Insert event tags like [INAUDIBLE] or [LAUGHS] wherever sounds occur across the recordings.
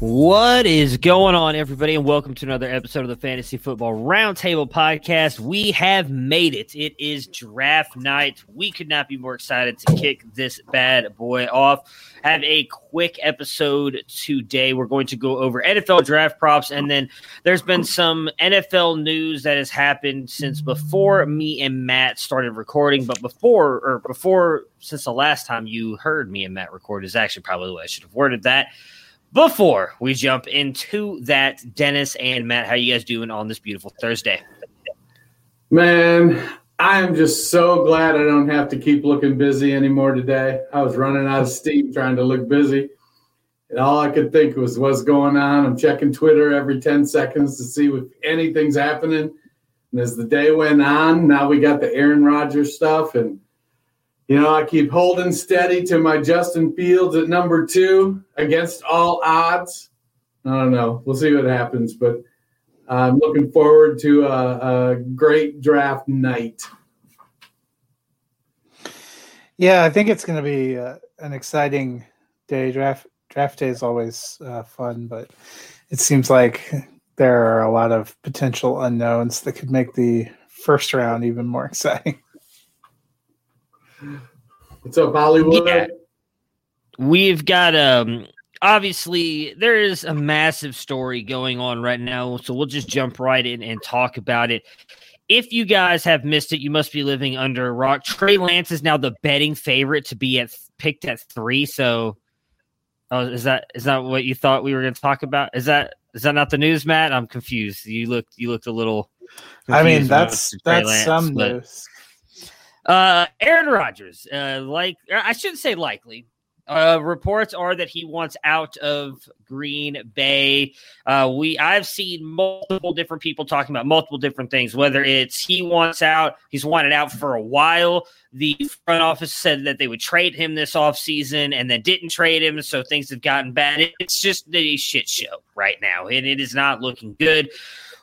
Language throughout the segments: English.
What is going on, everybody, and welcome to another episode of the Fantasy Football Roundtable Podcast. We have made it. It is draft night. We could not be more excited to kick this bad boy off. Have a quick episode today. We're going to go over NFL draft props, and then there's been some NFL news that has happened since before me and Matt started recording. But before, or before, since the last time you heard me and Matt record, is actually probably the way I should have worded that. Before we jump into that, Dennis and Matt, how you guys doing on this beautiful Thursday? Man, I am just so glad I don't have to keep looking busy anymore today. I was running out of steam trying to look busy. And all I could think was what's going on. I'm checking Twitter every 10 seconds to see if anything's happening. And as the day went on, now we got the Aaron Rodgers stuff. And, you know, I keep holding steady to my Justin Fields at number two against all odds. I don't know. We'll see what happens. But I'm looking forward to a, a great draft night. Yeah, I think it's going to be uh, an exciting day. Draft draft day is always uh, fun, but it seems like there are a lot of potential unknowns that could make the first round even more [LAUGHS] exciting. What's up, Bollywood? Yeah. We've got um obviously there is a massive story going on right now, so we'll just jump right in and talk about it. If you guys have missed it, you must be living under a rock. Trey Lance is now the betting favorite to be at picked at three. So, oh, is that is that what you thought we were going to talk about? Is that is that not the news, Matt? I'm confused. You looked you looked a little. I mean, confused when it that's that's Lance, some but- news. Uh, Aaron Rodgers, uh, like I shouldn't say likely. Uh, reports are that he wants out of Green Bay. Uh, we I've seen multiple different people talking about multiple different things. Whether it's he wants out, he's wanted out for a while. The front office said that they would trade him this offseason and then didn't trade him, so things have gotten bad. It's just a shit show right now, and it is not looking good.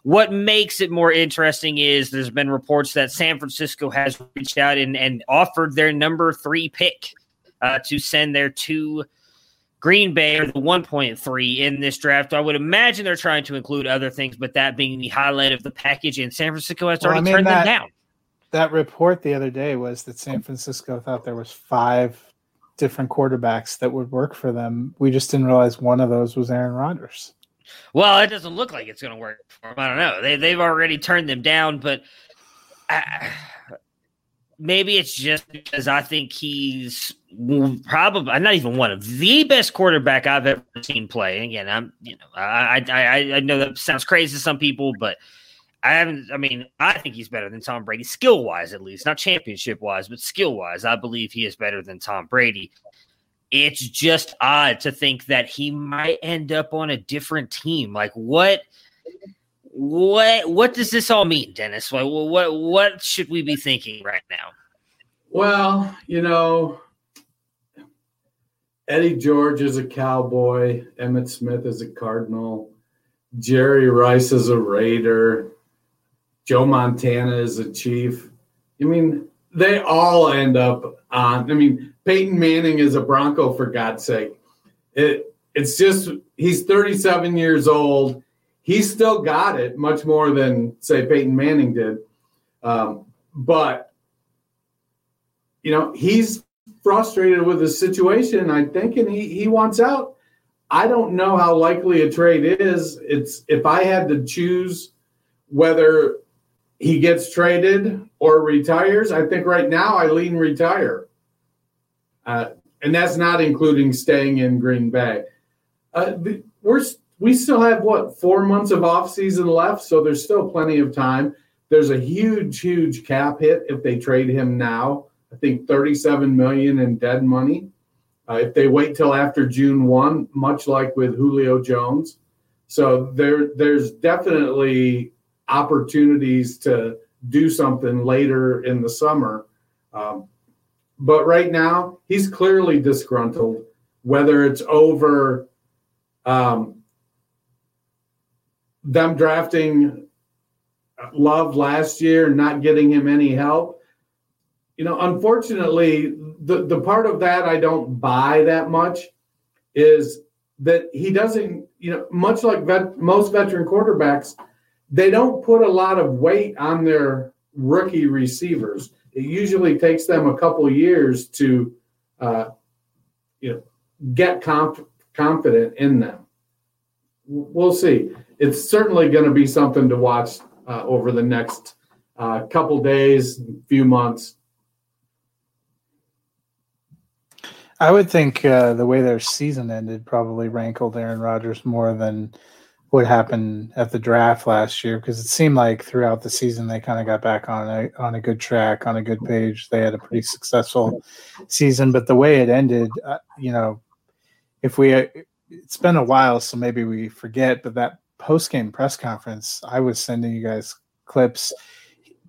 What makes it more interesting is there's been reports that San Francisco has reached out and, and offered their number three pick uh, to send their two Green Bay or the 1.3 in this draft. I would imagine they're trying to include other things, but that being the highlight of the package, and San Francisco has Well, already I mean, turned that- them down. That report the other day was that San Francisco thought there was five different quarterbacks that would work for them. We just didn't realize one of those was Aaron Rodgers. Well, it doesn't look like it's going to work for them. I don't know. They they've already turned them down, but uh, maybe it's just because I think he's probably not even one of the best quarterback I've ever seen play. And again, I'm you know I I I know that sounds crazy to some people, but I haven't. I mean, I think he's better than Tom Brady, skill wise at least, not championship wise, but skill wise. I believe he is better than Tom Brady. It's just odd to think that he might end up on a different team. Like what? What? What does this all mean, Dennis? What? What? What should we be thinking right now? Well, you know, Eddie George is a cowboy, Emmitt Smith is a cardinal, Jerry Rice is a raider, Joe Montana is a chief. I mean, they all end up on. I mean, Peyton Manning is a Bronco for God's sake. It it's just he's 37 years old. He's still got it much more than say Peyton Manning did. Um, but you know, he's frustrated with the situation, I think, and he, he wants out. I don't know how likely a trade is. It's if I had to choose whether he gets traded or retires, I think right now I lean retire. Uh, and that's not including staying in Green Bay. Uh, we're we still have what four months of off season left, so there's still plenty of time. There's a huge, huge cap hit if they trade him now. I think 37 million in dead money. Uh, if they wait till after June one, much like with Julio Jones, so there there's definitely opportunities to do something later in the summer. Um, but right now, he's clearly disgruntled, whether it's over um, them drafting Love last year and not getting him any help. You know, unfortunately, the, the part of that I don't buy that much is that he doesn't, you know, much like vet, most veteran quarterbacks, they don't put a lot of weight on their rookie receivers. It usually takes them a couple years to, uh, you know, get comp- confident in them. We'll see. It's certainly going to be something to watch uh, over the next uh, couple days, few months. I would think uh, the way their season ended probably rankled Aaron Rodgers more than what happened at the draft last year because it seemed like throughout the season they kind of got back on a on a good track, on a good page. They had a pretty successful season, but the way it ended, uh, you know, if we uh, it's been a while, so maybe we forget, but that post game press conference, I was sending you guys clips.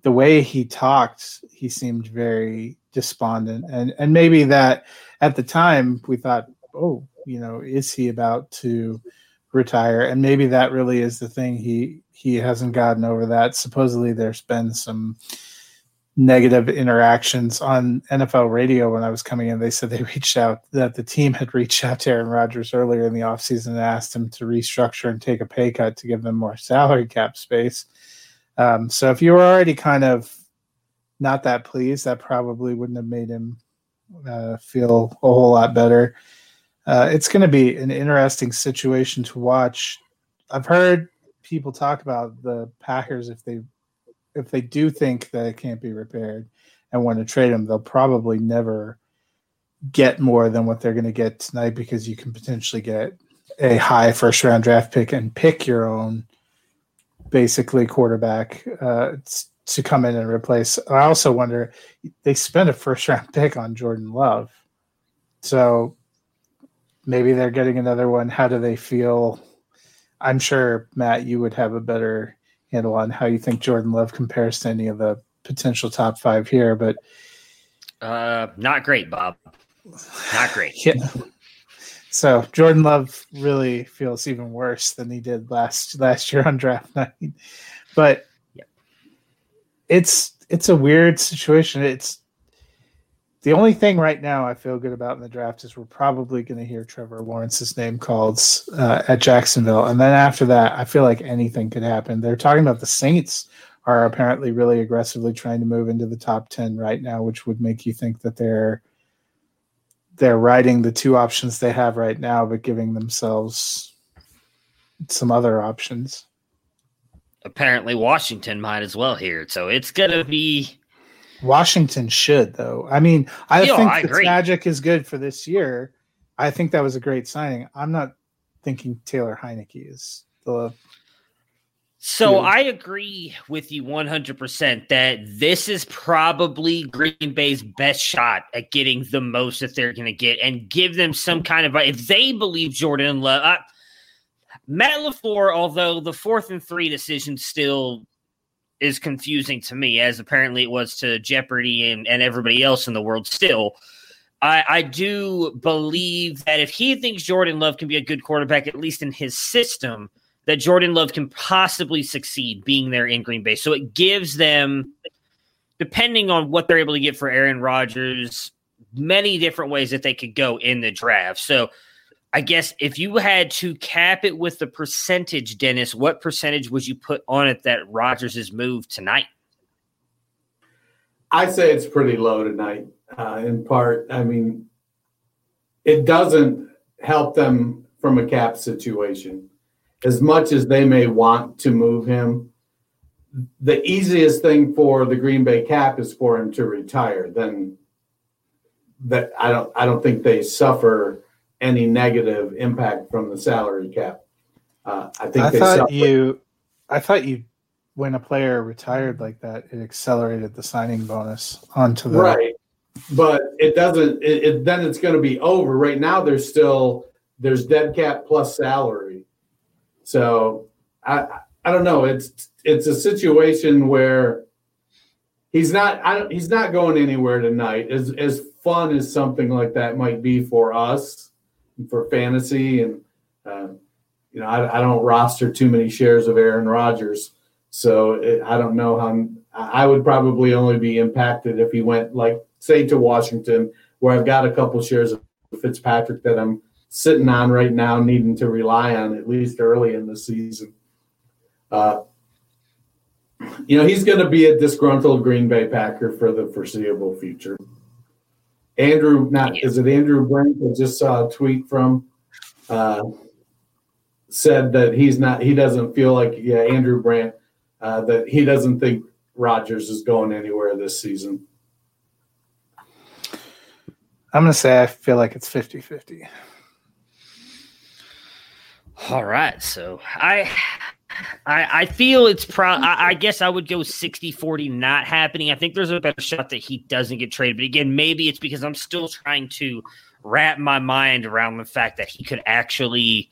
The way he talked, he seemed very despondent, and and maybe that at the time we thought, oh, you know, is he about to retire? And maybe that really is the thing. He he hasn't gotten over that. Supposedly, there's been some negative interactions on NFL radio when I was coming in. They said they [LAUGHS] reached out that the team had reached out to Aaron Rodgers earlier in the offseason and asked him to restructure and take a pay cut to give them more salary cap space. Um, so if you were already kind of not that pleased, that probably wouldn't have made him uh, feel a whole lot better. Uh, it's going to be an interesting situation to watch. I've heard people talk about the Packers if they if they do think that it can't be repaired and want to trade him, they'll probably never get more than what they're going to get tonight because you can potentially get a high first round draft pick and pick your own basically quarterback uh, to come in and replace. I also wonder they spent a first round pick on Jordan Love. So maybe they're getting another one. How do they feel? I'm sure Matt, you would have a better handle on how you think Jordan Love compares to any of the potential top five here, but uh, not great, Bob. Not great. [LAUGHS] yeah. So Jordan Love really feels even worse than he did last last year on draft night. But yeah. it's it's a weird situation. It's the only thing right now I feel good about in the draft is we're probably going to hear Trevor Lawrence's name called uh, at Jacksonville, and then after that, I feel like anything could happen. They're talking about the Saints are apparently really aggressively trying to move into the top ten right now, which would make you think that they're they're riding the two options they have right now, but giving themselves some other options. Apparently, Washington might as well here, so it's gonna be Washington should though. I mean, I Yo, think the Magic is good for this year. I think that was a great signing. I'm not thinking Taylor Heinicke is the. So I agree with you 100% that this is probably Green Bay's best shot at getting the most that they're going to get and give them some kind of if they believe Jordan Love. Uh, Matt LaFleur, although the fourth and three decision still is confusing to me, as apparently it was to Jeopardy and, and everybody else in the world still. I, I do believe that if he thinks Jordan Love can be a good quarterback, at least in his system, that Jordan Love can possibly succeed being there in Green Bay. So it gives them, depending on what they're able to get for Aaron Rodgers, many different ways that they could go in the draft. So I guess if you had to cap it with the percentage, Dennis, what percentage would you put on it that Rodgers' move tonight? I say it's pretty low tonight. Uh, in part, I mean, it doesn't help them from a cap situation as much as they may want to move him. The easiest thing for the Green Bay cap is for him to retire. Then that I don't I don't think they suffer any negative impact from the salary cap. Uh, I think I they thought you, I thought you, when a player retired like that, it accelerated the signing bonus onto the right but it doesn't it, it then it's going to be over. Right now there's still there's dead cap plus salary. So i i don't know. It's it's a situation where he's not i don't he's not going anywhere tonight. As as fun as something like that might be for us for fantasy and uh, you know I, I don't roster too many shares of aaron rodgers so it, i don't know how i would probably only be impacted if he went like say to Washington, where I've got a couple shares of Fitzpatrick that I'm sitting on right now, needing to rely on at least early in the season. Uh, you know, he's going to be a disgruntled Green Bay Packer for the foreseeable future. Andrew, not is it Andrew Brink? I just saw a tweet from uh, said that he's not. He doesn't feel like yeah, Andrew Brandt uh, that he doesn't think Rodgers is going anywhere this season. I'm going to say I feel like it's 50 50. All right. So I. I, I feel it's pro. I, I, guess I would go 60 40 not happening. I think there's a better shot that he doesn't get traded. But again, maybe it's because I'm still trying to wrap my mind around the fact that he could actually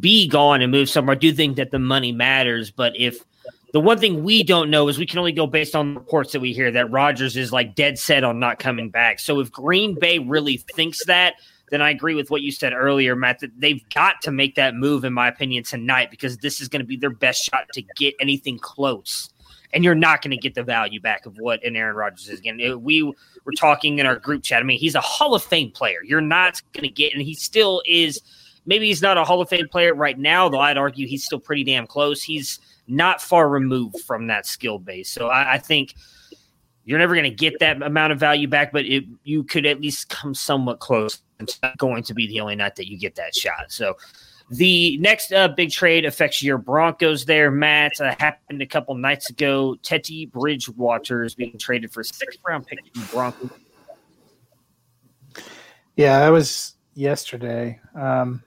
be gone and move somewhere. I do think that the money matters. But if the one thing we don't know is we can only go based on reports that we hear that Rodgers is like dead set on not coming back. So if Green Bay really thinks that, then I agree with what you said earlier, Matt, that they've got to make that move, in my opinion, tonight because this is going to be their best shot to get anything close. And you're not going to get the value back of what an Aaron Rodgers is again. We were talking in our group chat. I mean, he's a Hall of Fame player. You're not going to get, and he still is. Maybe he's not a Hall of Fame player right now, though. I'd argue he's still pretty damn close. He's not far removed from that skill base. So I, I think you're never going to get that amount of value back, but it, you could at least come somewhat close. It's not going to be the only night that you get that shot. So the next uh, big trade affects your Broncos there, Matt. Uh, happened a couple nights ago. Teddy Bridgewater is being traded for a six round pick from Broncos. Yeah, that was yesterday. Um,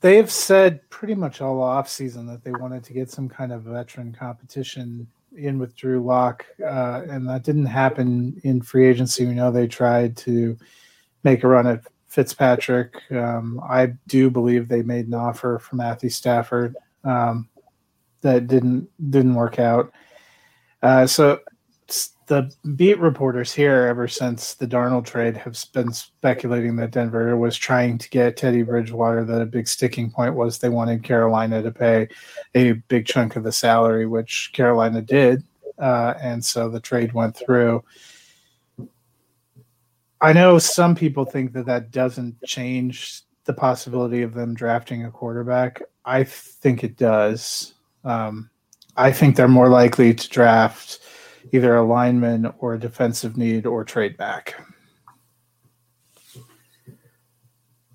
they've said pretty much all off season that they wanted to get some kind of veteran competition in with Drew Lock, uh, and that didn't happen in free agency. We know they tried to make a run at Fitzpatrick. Um, I do believe they made an offer for Matthew Stafford um, that didn't didn't work out. Uh, so the beat reporters here, ever since the Darnold trade, have been speculating that Denver was trying to get Teddy Bridgewater. That a big sticking point was they wanted Carolina to pay a big chunk of the salary, which Carolina did, uh, and so the trade went through. I know some people think that that doesn't change the possibility of them drafting a quarterback. I think it does. Um, I think they're more likely to draft either a lineman or a defensive need or trade back.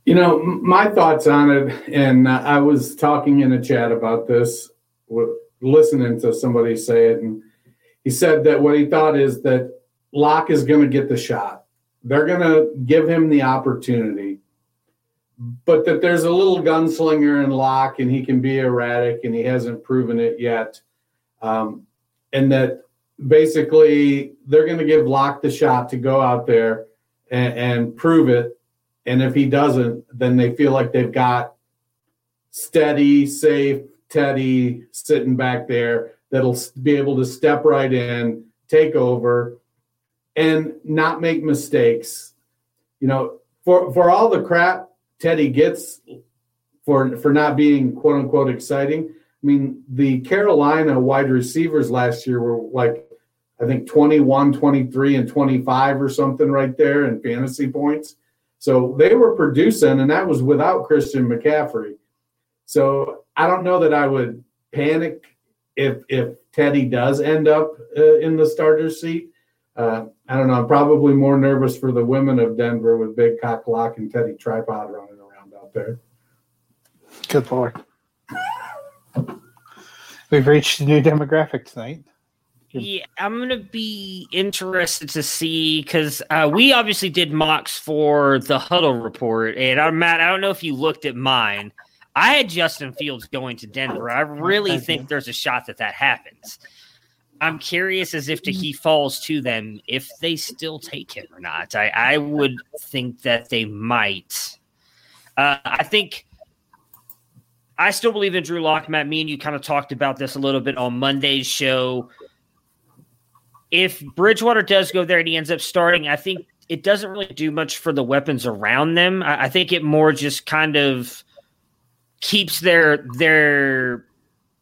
You know, my thoughts on it, and I was talking in a chat about this, listening to somebody say it, and he said that what he thought is that Lock is going to get the shot. They're going to give him the opportunity, but that there's a little gunslinger in Lock, and he can be erratic, and he hasn't proven it yet, um, and that basically they're going to give Lock the shot to go out there and, and, prove it. And if he doesn't, then they feel like they've got steady, safe Teddy sitting back there that'll be able to step right in, take over, and not make mistakes. You know, for for all the crap Teddy gets for for not being quote unquote exciting. I mean, the Carolina wide receivers last year were like I think 21, 23, and 25 or something right there in fantasy points. So they were producing, and that was without Christian McCaffrey. So I don't know that I would panic if if Teddy does end up uh, in the starter seat. Uh, I don't know. I'm probably more nervous for the women of Denver with Big Cock Lock and Teddy Tripod running around out there. Good lord. We've reached a new demographic tonight. Yeah, I'm gonna be interested to see because uh, we obviously did mocks for the huddle report, and I'm Matt. I don't know if you looked at mine. I had Justin Fields going to Denver. I really think there's a shot that that happens. I'm curious as if to he falls to them if they still take him or not. I, I would think that they might. Uh, I think I still believe in Drew Lock. Matt, me and you kind of talked about this a little bit on Monday's show. If Bridgewater does go there and he ends up starting, I think it doesn't really do much for the weapons around them. I, I think it more just kind of keeps their their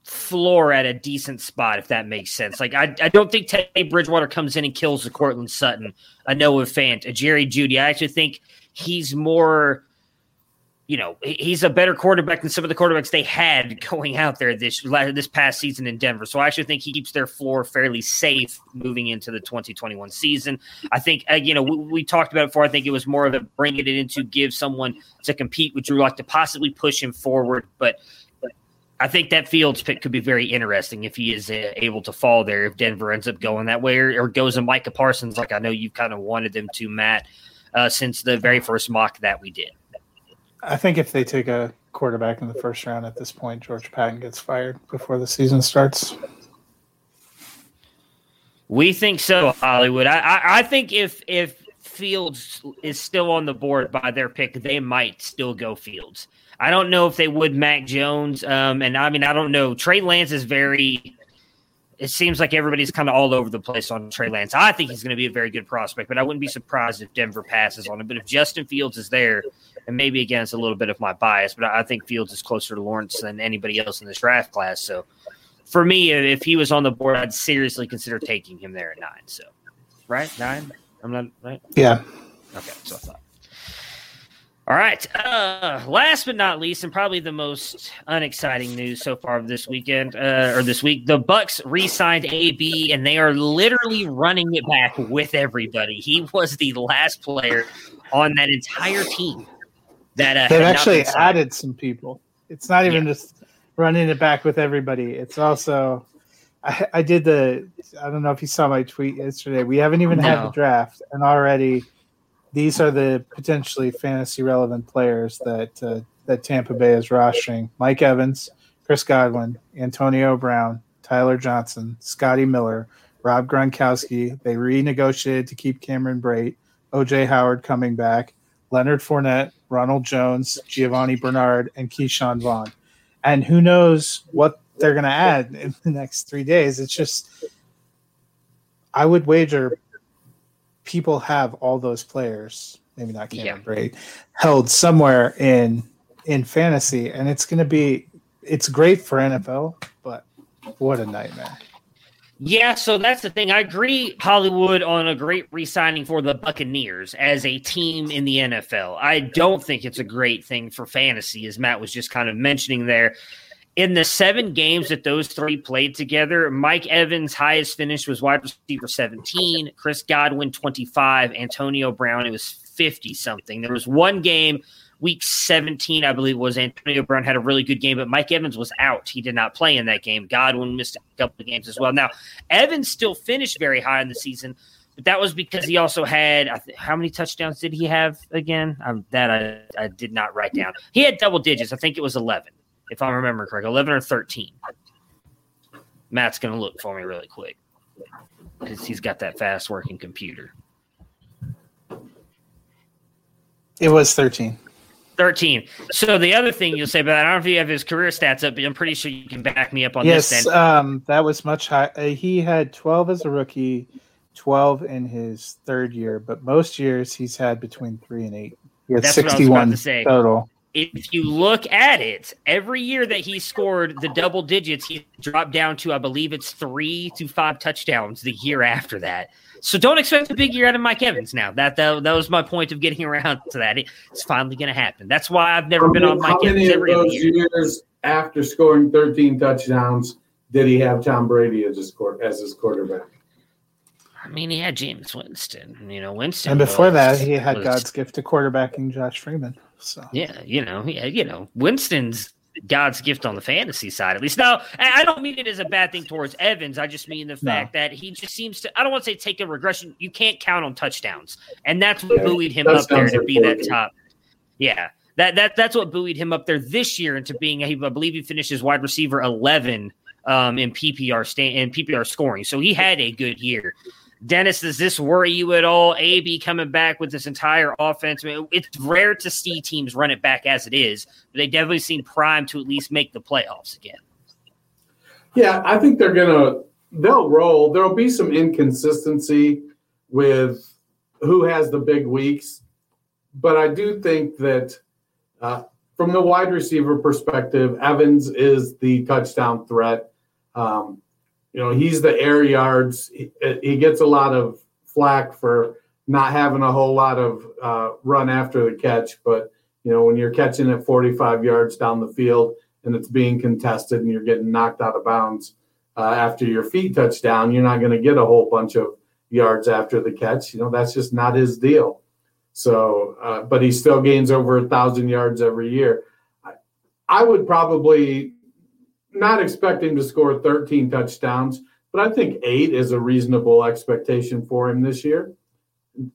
floor at a decent spot, if that makes sense. Like I, I don't think Teddy Bridgewater comes in and kills a Courtland Sutton, a Noah Fant, a Jerry Jeudy. I actually think he's more you know, he's a better quarterback than some of the quarterbacks they had going out there this this past season in Denver. So I actually think he keeps their floor fairly safe moving into the 2021 season. I think, uh, you know, we, we, talked about it before. I think it was more of a bringing it in to give someone to compete with Drew Lock to possibly push him forward. But I think that Fields pick could be very interesting if he is uh, able to fall there. If Denver ends up going that way, or, or goes to Micah Parsons, like I know you've kind of wanted them to, Matt, uh, since the very first mock that we did. I think if they take a quarterback in the first round at this point, George Paton gets fired before the season starts. We think so, Hollywood. I, I, I think if if Fields is still on the board by their pick, they might still go Fields. I don't know if they would Mac Jones. Um, and I mean, I don't know. Trey Lance is very it seems like everybody's kind of all over the place on Trey Lance. I think he's going to be a very good prospect, but I wouldn't be surprised if Denver passes on him. But if Justin Fields is there, and maybe again it's a little bit of my bias, but I think Fields is closer to Lawrence than anybody else in this draft class. So for me, if he was on the board, I'd seriously consider taking him there at nine. So right nine, I'm not right. Yeah. Okay, so I thought. All right. Uh, last but not least, and probably the most unexciting news so far of this weekend uh, or this week, the Bucks re-signed AB, and they are literally running it back with everybody. He was the last player on that entire team that uh, they've actually added some people. It's not even yeah. just running it back with everybody. It's also I, I, did the I don't know if you saw my tweet yesterday. We haven't even no. had the draft, and already these are the potentially fantasy relevant players that uh, that Tampa Bay is rostering: Mike Evans, Chris Godwin, Antonio Brown, Tyler Johnson, Scotty Miller, Rob Gronkowski. They renegotiated to keep Cameron Brate, OJ Howard coming back, Leonard Fournette, Ronald Jones, Giovani Bernard, and Ke'Shawn Vaughn. And who knows what they're going to add in the next three days? It's just, I would wager people have all those players, maybe not Cameron yeah. Brate, held somewhere in in fantasy, and it's going to be it's great for NFL, but what a nightmare. Yeah, so that's the thing. I agree, Hollywood, on a great re signing for the Buccaneers as a team in the NFL. I don't think it's a great thing for fantasy, as Matt was just kind of mentioning there in the seven games that those three played together, Mike Evans' highest finish was wide receiver 17, Chris Godwin 25, Antonio Brown, it was 50 something. There was one game, week 17, I believe was Antonio Brown had a really good game, but Mike Evans was out. He did not play in that game. Godwin missed a couple of games as well. Now, Evans still finished very high in the season, but that was because he also had how many touchdowns did he have again? Um, that I, I did not write down. He had double digits. I think it was 11 if I remember correct, 11 or 13. Matt's going to look for me really quick because he's got that fast working computer. It was 13. 13. So the other thing you'll say, but I don't know if you have his career stats up, but I'm pretty sure you can back me up on yes, this. Yes, um, that was much high. Uh, he had 12 as a rookie, 12 in his third year, but most years he's had between three and eight. He had That's 61 total if you look at it, every year that he scored the double digits, he dropped down to, I believe it's three to five touchdowns the year after that. So don't expect a big year out of Mike Evans now. That that, that was my point of getting around to that. It's finally going to happen. That's why I've never been on Mike Evans every those year. years after scoring 13 touchdowns did he have Tom Brady as his as his quarterback? I mean, he had Jameis Winston. You know, Winston. And before was- that, he had was- God's gift to quarterbacking Josh Freeman. So Yeah, you know, yeah, you know, Winston's God's gift on the fantasy side, at least. Now, I don't mean it as a bad thing towards Evans. I just mean the fact that he just seems to. I don't want to say take a regression. You can't count on touchdowns, and that's what Yeah, buoyed him up there to be that top. Yeah, that that that's what buoyed him up there this year into being. I believe he finished as wide receiver eleven um, in PPR sta- in PPR scoring, so he had a good year. Dennis, does this worry you at all? AB coming back with this entire offense. I mean, it's rare to see teams run it back as it is, but they definitely seem primed to at least make the playoffs again. Yeah, I think they're gonna they'll roll. There'll be some inconsistency with who has the big weeks, but I do think that uh, from the wide receiver perspective, Evans is the touchdown threat. Um, you know, he's the air yards. He, he gets a lot of flack for not having a whole lot of uh, run after the catch, but you know, when you're catching it 45 yards down the field and it's being contested and you're getting knocked out of bounds uh, after your feet touch down, you're not going to get a whole bunch of yards after the catch. You know, that's just not his deal. So, uh, but he still gains over a thousand yards every year. I, I would probably not expecting to score 13 touchdowns, but I think eight is a reasonable expectation for him this year,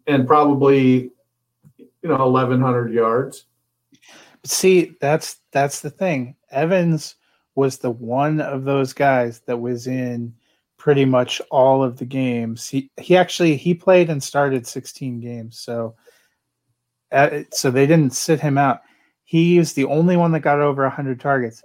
and probably you know 1,100 yards. see, that's that's the thing. Evans was the one of those guys that was in pretty much all of the games. He he actually he played and started 16 games. So uh, so they didn't sit him out. He is the only one that got over 100 targets.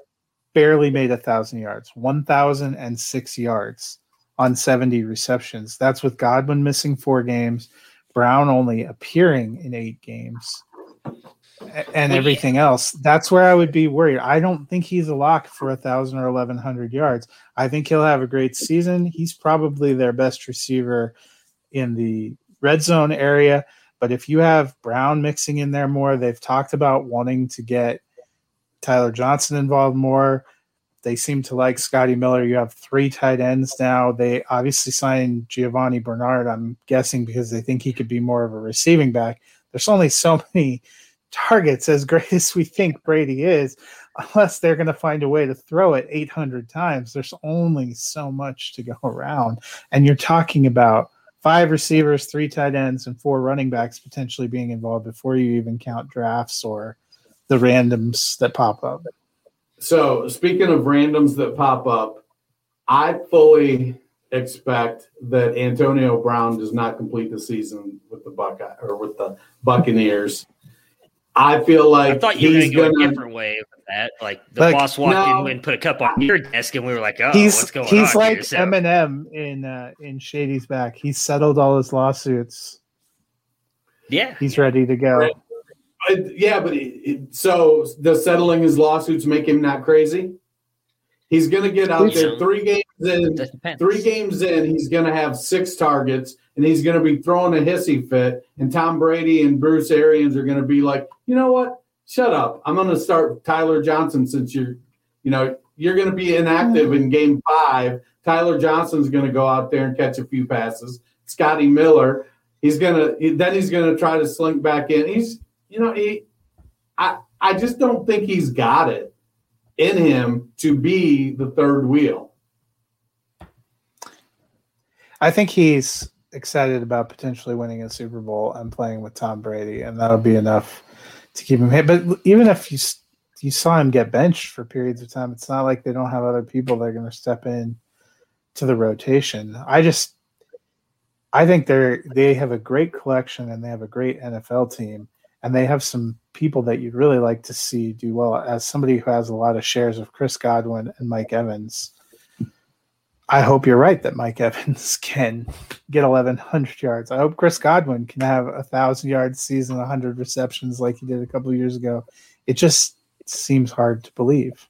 Barely made a thousand yards, 1,006 yards on 70 receptions. That's with Godwin missing four games, Brown only appearing in eight games, and everything else. That's where I would be worried. I don't think he's a lock for a thousand or 1,100 yards. I think he'll have a great season. He's probably their best receiver in the red zone area. But if you have Brown mixing in there more, they've talked about wanting to get Tyler Johnson involved more. They seem to like Scotty Miller. You have three tight ends now. They obviously signed Giovani Bernard, I'm guessing, because they think he could be more of a receiving back. There's only so many targets, as great [LAUGHS] as we think Brady is, unless they're going to find a way to throw it 800 times. There's only so much to go around. And you're talking about five receivers, three tight ends, and four running backs potentially being involved before you even count drafts or the randoms that pop up. So, speaking of randoms that pop up, I fully expect that Antonio Brown does not complete the season with the Buckeye or with the Buccaneers. I feel like I thought you were going to go gonna, a different way with that. Like the Like, boss walked no. in and put a cup on your desk, and we were like, "Oh, he's what's going he's on?" like here? So- Eminem in uh, in Shady's back. He's settled all his lawsuits. yeah, He's ready to go. Right. Yeah, but so the settling his lawsuits make him not crazy? He's going to get out there three games in. Three games in, he's going to have six targets, and he's going to be throwing a hissy fit. And Tom Brady and Bruce Arians are going to be like, you know what? Shut up. I'm going to start Tyler Johnson since you're, you know, you're going to be inactive in Game Five. Tyler Johnson's going to go out there and catch a few passes. Scotty Miller, he's going to then he's going to try to slink back in. He's, you know, he, I, I just don't think he's got it in him to be the third wheel. I think he's excited about potentially winning a Super Bowl and playing with Tom Brady, and that'll be enough to keep him here. But even if you you saw him get benched for periods of time, it's not like they don't have other people that are going to step in to the rotation. I just I think they're they have a great collection and they have a great NFL team and they have some people that you'd really like to see do well. As somebody who has a lot of shares of Chris Godwin and Mike Evans, I hope you're right that Mike [LAUGHS] Evans can get 1,100 yards. I hope Chris Godwin can have a thousand yard season, 100 receptions like he did a couple years ago. It just seems hard to believe.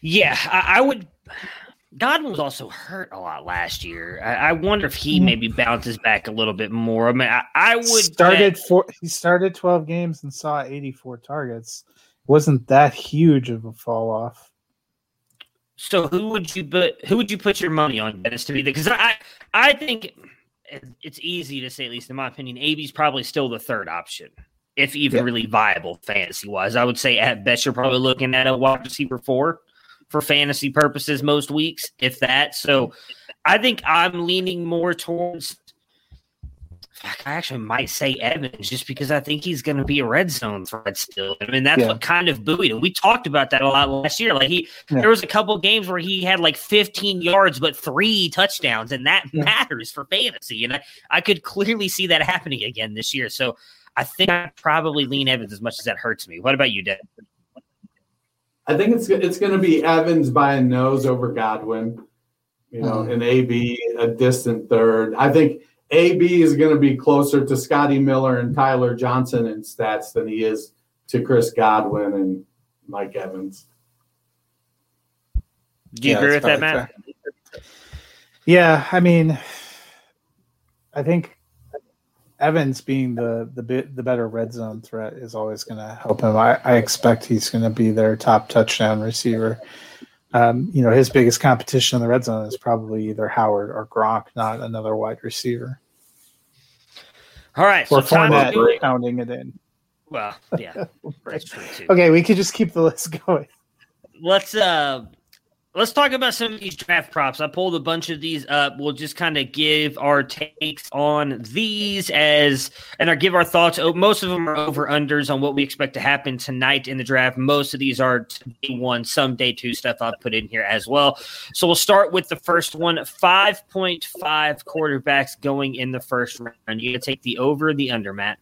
Yeah, I, I would. Godwin was also hurt a lot last year. I, I wonder if he Mhm. maybe bounces back a little bit more. I mean, I, I would started bet- four. He started 12 games and saw 84 targets. wasn't that huge of a fall off. So who would you put? Who would you put your money on, Dennis, to be there? Because I, I think it's easy to say, at least in my opinion, AB's probably still the third option, if even really viable fantasy wise. I would say at best you're probably looking at a wide receiver four for fantasy purposes most weeks, if that. So I think I'm leaning more towards I actually might say Evans just because I think he's going to be a red zone threat still. I mean, that's yeah. what kind of buoyed him. We talked about that a lot last year. Like he, yeah. there was a couple games where he had like 15 yards but three touchdowns, and that yeah. matters for fantasy. And I, I could clearly see that happening again this year. So I think I probably lean Evans as much as that hurts me. What about you, Dad? I think it's it's going to be Evans by a nose over Godwin. You know, mm-hmm. an AB a distant third. I think AB is going to be closer to Scotty Miller and Tyler Johnson in stats than he is to Chris Godwin and Mike Evans. Do you yeah, agree with that, Matt? Fair. Yeah, I mean, I think Evans being the the bit the better red zone threat is always going to help him. I, I expect he's going to be their top touchdown receiver. Um, you know, his biggest competition in the red zone is probably either Howard or Gronk, not another wide receiver. All right, or so Fournette pounding it in. Well, yeah, that's true too. [LAUGHS] Okay, we could just keep the list [LAUGHS] going. Let's uh let's talk about some of these draft props. I pulled a bunch of these up. We'll just kind of give our takes on these as and I give our thoughts. Oh, most of them are over unders on what we expect to happen tonight in the draft. Most of these are day one, some day two stuff I've put in here as well. So we'll start with the first one: five point five quarterbacks going in the first round. You gonna take the over, the under, Matt?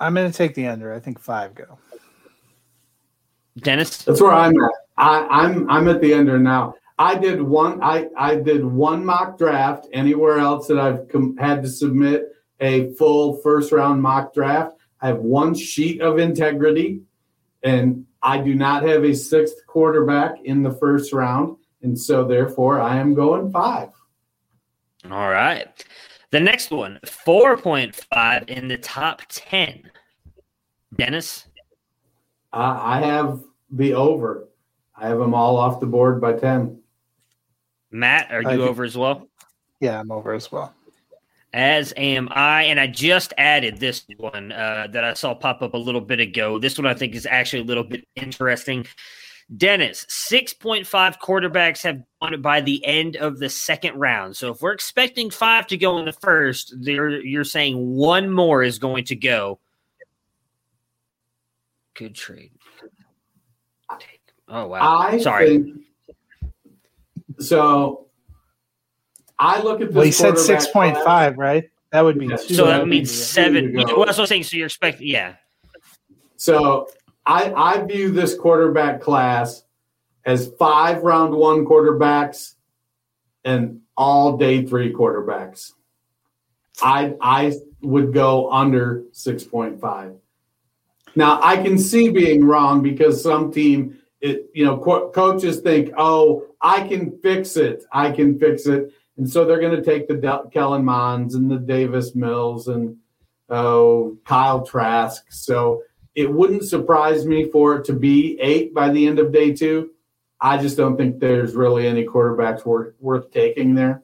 I'm gonna take the under. I think five go. Dennis, that's where I'm at. I, I'm I'm at the under now. I did one. I I did one mock draft. Anywhere else that I've com- had to submit a full first round mock draft, I have one sheet of integrity, and I do not have a sixth quarterback in the first round, and so therefore I am going five. All right. The next one, 4.5 in the top 10. Dennis? Uh, I have the over. I have them all off the board by 10. Matt, are you over as well? Yeah, I'm over as well. As am I. And I just added this one uh, that I saw pop up a little bit ago. This one I think is actually a little bit interesting. Dennis, 6.5 quarterbacks have gone by the end of the second round. So if we're expecting five to go in the first, you're saying one more is going to go. Good trade. Oh wow! I Sorry. Think, so I look at this. Well, he said six point five, right? That would be yeah. so. That would mean seven. Well, that's what I'm saying. So you're expecting, yeah. So I I view this quarterback class as five round one quarterbacks and all day three quarterbacks. I I would go under six point five. Now I can see being wrong because some team it, you know, co- coaches think, oh, I can fix it. I can fix it. And so they're going to take the De- Kellen Monds and the Davis Mills and oh, Kyle Trask. So it wouldn't surprise me for it to be eight by the end of day two. I just don't think there's really any quarterbacks worth, worth taking there.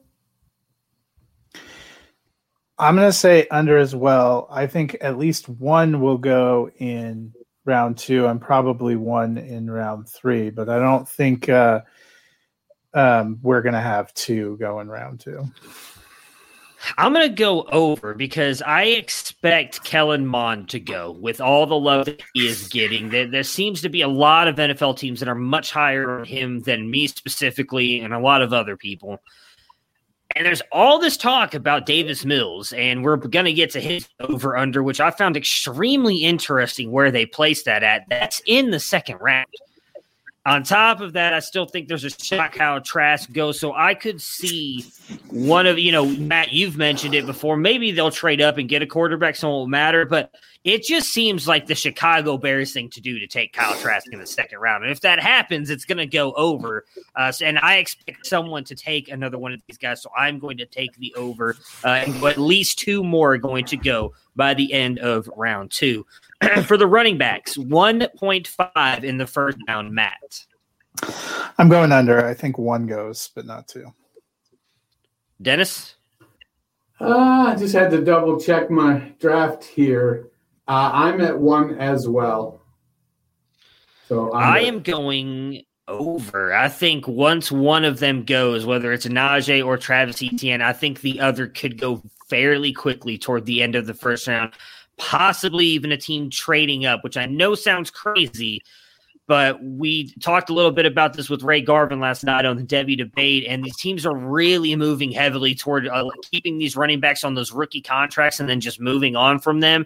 I'm going to say under as well. I think at least one will go in round two and probably one in round three, but I don't think uh, um, we're going to have two going round two. I'm going to go over because I expect Kellen Mond to go with all the love that he is getting. There, there, seems to be a lot of NFL teams that are much higher on him than me specifically, and a lot of other people. And there's all this talk about Davis Mills, and we're going to get to his over under, which I found extremely interesting where they placed that at. That's in the second round. On top of that, I still think there's a shot how Trask goes. So I could see one of, you know, Matt, you've mentioned it before. Maybe they'll trade up and get a quarterback, so it won't matter. But it just seems like the Chicago Bears thing to do to take Kyle Trask in the second round. And if that happens, it's going to go over. Uh, and I expect someone to take another one of these guys. So I'm going to take the over. Uh, and at least two more are going to go by the end of round two. [CLEARS THROAT] For the running backs, 1.5 in the first round, Matt. I'm going under. I think one goes, but not two. Dennis? Uh, I just had to double check my draft here. Uh, I'm at one as well. So I'm I am going over. I think once one of them goes, whether it's Najee or Travis Etienne, I think the other could go fairly quickly toward the end of the first round, possibly even a team trading up, which I know sounds crazy, but we talked a little bit about this with Ray Garvin last night on the Devy debate, and these teams are really moving heavily toward uh, keeping these running backs on those rookie contracts and then just moving on from them.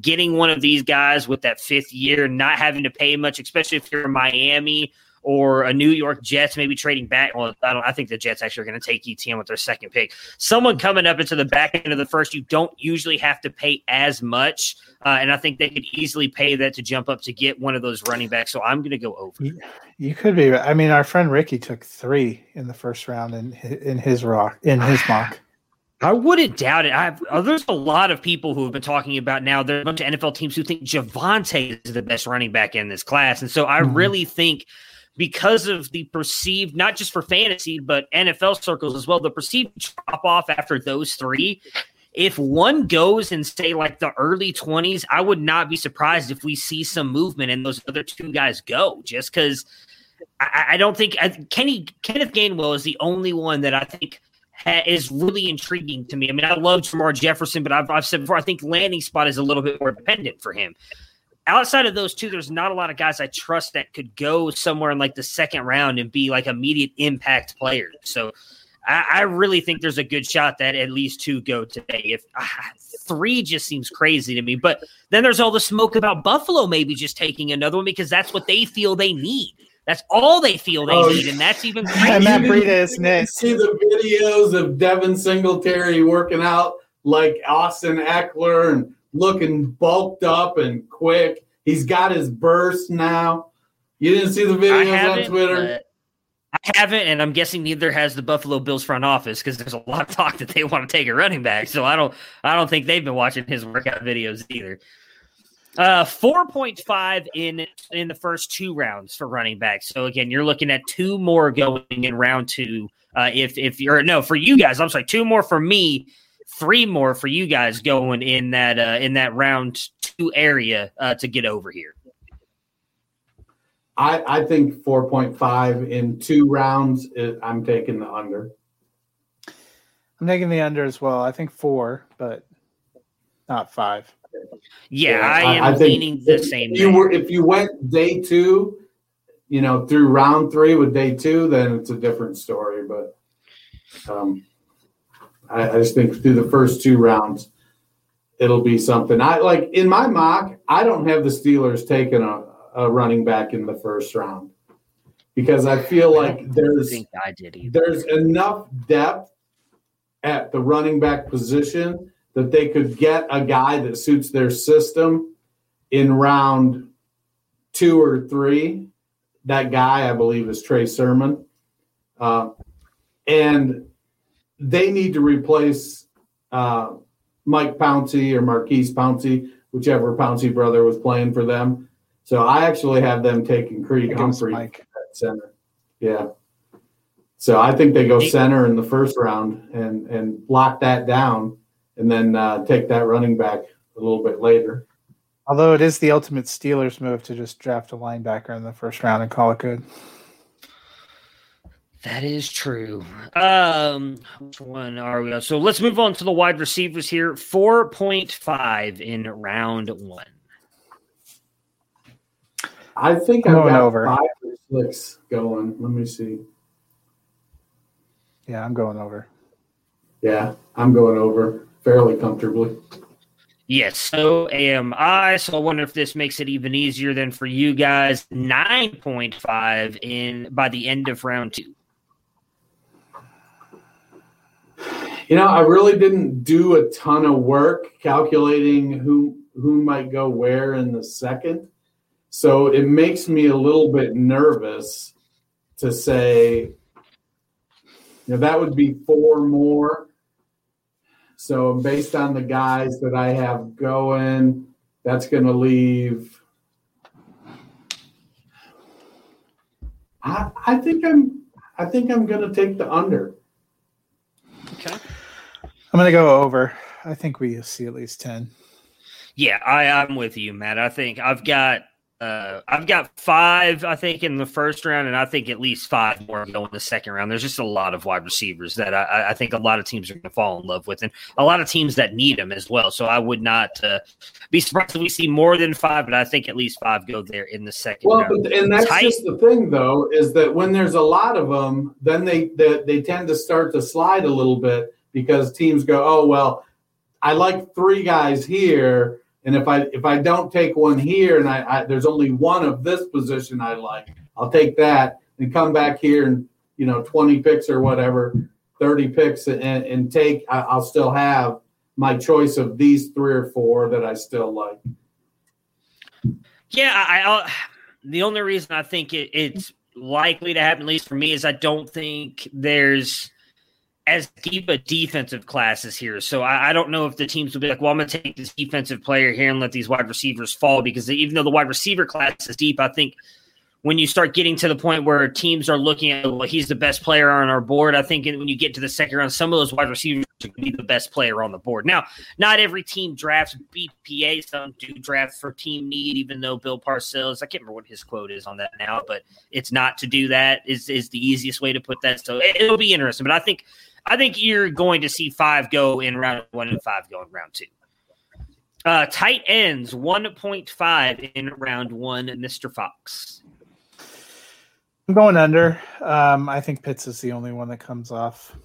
Getting one of these guys with that fifth year, not having to pay much, especially if you're in Miami or a New York Jets maybe trading back. Well, I don't. I think the Jets actually are going to take ETN with their second pick. Someone coming up into the back end of the first, you don't usually have to pay as much, uh, and I think they could easily pay that to jump up to get one of those running backs. So I'm going to go over. You, you could be. I mean, our friend Ricky took three in the first round in in his rock in his mock. [SIGHS] I wouldn't doubt it. I've, uh, there's a lot of people who have been talking about now. There are a bunch of NFL teams who think Javonte is the best running back in this class, and so I mm-hmm. really think because of the perceived, not just for fantasy, but NFL circles as well, the perceived drop off after those three. If one goes and say like the early 20s, I would not be surprised if we see some movement and those other two guys go just because I, I, don't think I, Kenny Kenneth Gainwell is the only one that I think ha, is really intriguing to me. I mean, I love Jermar Jefferson, but I've, I've said before, I think landing spot is a little bit more dependent for him outside of those two, there's not a lot of guys I trust that could go somewhere in like the second round and be like immediate impact players. So I, I really think there's a good shot that at least two go today. If uh, three just seems crazy to me, but then there's all the smoke about Buffalo maybe just taking another one because that's what they feel they need. That's all they feel they oh, need, and that's even crazy. [LAUGHS] And Matt Breida is next. See the videos of Devin Singletary working out like Austin Ekeler and looking bulked up and quick. He's got his burst now. You didn't see the videos on Twitter? I haven't, and I'm guessing neither has the Buffalo Bills front office because there's a lot of talk that they want to take a running back. So I don't, I don't think they've been watching his workout videos either. Uh, four point five in in the first two rounds for running backs. So again, you're looking at two more going in round two. Uh, if if you're no for you guys, I'm sorry, two more for me three more for you guys going in that uh, in that round two area uh, to get over here. I, I think 4.5 in two rounds. It, I'm taking the under. I'm taking the under as well. I think four, but not five. Yeah, yeah I am I, I leaning the same. If you were, if you went day two, you know, through round three with day two, then it's a different story. But um, I, I just think through the first two rounds, it'll be something. I like in my mock, I don't have the Steelers taking a, a running back in the first round because I feel like there's I did there's enough depth at the running back position that they could get a guy that suits their system in round two or three. That guy, I believe, is Trey Sermon. Uh, and they need to replace uh, Mike Pouncey or Maurkice Pouncey, whichever Pouncey brother was playing for them. So I actually have them taking Creed Humphrey Mike. at center. Yeah. So I think they go center in the first round and and lock that down, and then uh, take that running back a little bit later. Although it is the ultimate Steelers move to just draft a linebacker in the first round and call it good. That is true. Um, which one are we on? So let's move on to the wide receivers here. 4.5 in round one. I think I'm going over. five or six going. Let me see. Yeah, I'm going over. Yeah, I'm going over fairly comfortably. Yes, so am I. So I wonder if this makes it even easier than for you guys. 9.5 in by the end of round two. You know, I really didn't do a ton of work calculating who who might go where in the second. So it makes me a little bit nervous to say, you know, that would be four more. So based on the guys that I have going, that's going to leave. I, I think I'm I think I'm gonna take the under. Okay. I'm gonna go over. I think we see at least ten. Yeah, I, I'm with you, Matt. I think I've got uh, I've got five, I think, in the first round, and I think at least five more go in the second round. There's just a lot of wide receivers that I, I think a lot of teams are going to fall in love with, and a lot of teams that need them as well. So I would not uh, be surprised if we see more than five, but I think at least five go there in the second Well, round. but, and that's Tight. just the thing, though, is that when there's a lot of them, then they, they they tend to start to slide a little bit because teams go, oh well, I like three guys here, and if I if I don't take one here, and I, I there's only one of this position I like, I'll take that and come back here and you know 20 picks or whatever, 30 picks, and, and take. I, I'll still have my choice of these three or four that I still like. Yeah, I, I'll, the only reason I think it, it's likely to happen, at least for me, is I don't think there's as deep a defensive classes here. So I, I don't know if the teams will be like, well, I'm going to take this defensive player here and let these wide receivers fall because even though the wide receiver class is deep, I think when you start getting to the point where teams are looking at, well, he's the best player on our board, I think when you get to the second round, some of those wide receivers to be the best player on the board. Now, not every team drafts BPA. Some do draft for team need, even though Bill Parcells, I can't remember what his quote is on that now, but it's not to do that is, is the easiest way to put that. So it, it'll be interesting. But I think I think you're going to see five go in round one and five go in round two. Uh, tight ends, 1.5 in round one, Mr. Fox. I'm going under. Um, I think Pitts is the only one that comes off.